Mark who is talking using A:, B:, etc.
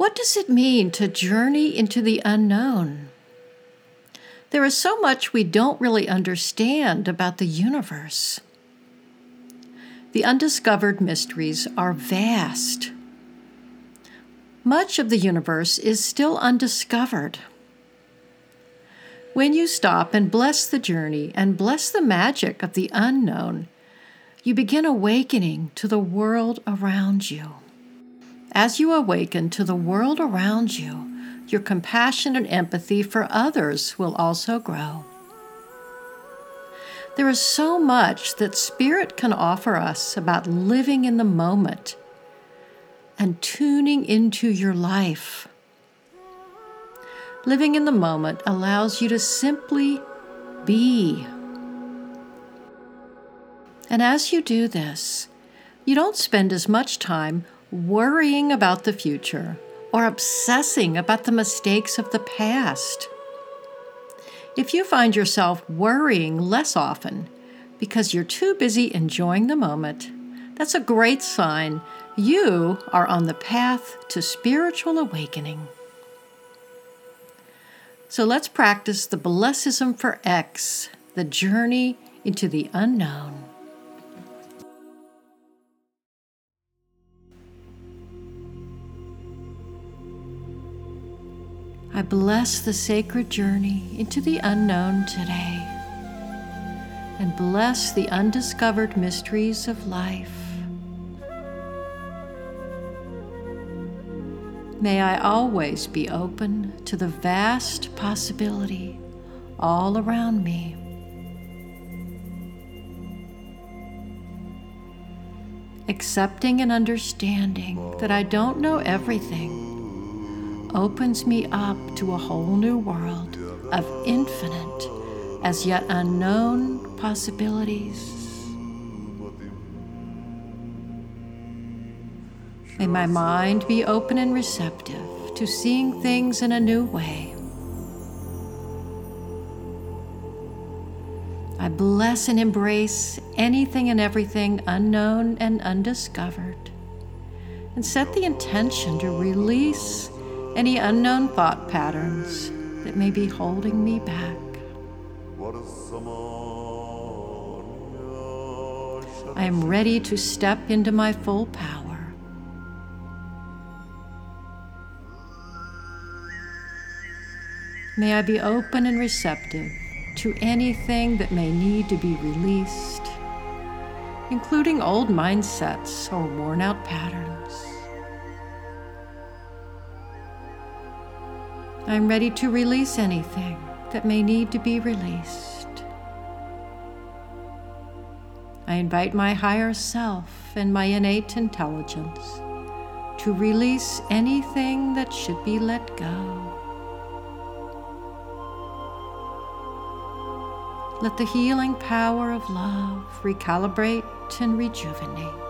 A: What does it mean to journey into the unknown? There is so much we don't really understand about the universe. The undiscovered mysteries are vast. Much of the universe is still undiscovered. When you stop and bless the journey and bless the magic of the unknown, you begin awakening to the world around you. As you awaken to the world around you, your compassion and empathy for others will also grow. There is so much that Spirit can offer us about living in the moment and tuning into your life. Living in the moment allows you to simply be. And as you do this, you don't spend as much time worrying about the future or obsessing about the mistakes of the past. If you find yourself worrying less often because you're too busy enjoying the moment, that's a great sign you are on the path to spiritual awakening. So let's practice the Blessism for X, the journey into the unknown. I bless the sacred journey into the unknown today and bless the undiscovered mysteries of life. May I always be open to the vast possibility all around me. Accepting and understanding that I don't know everything opens me up to a whole new world of infinite, as yet unknown possibilities. May my mind be open and receptive to seeing things in a new way. I bless and embrace anything and everything unknown and undiscovered, and set the intention to release any unknown thought patterns that may be holding me back. I am ready to step into my full power. May I be open and receptive to anything that may need to be released, including old mindsets or worn out patterns. I'm ready to release anything that may need to be released. I invite my higher self and my innate intelligence to release anything that should be let go. Let the healing power of love recalibrate and rejuvenate.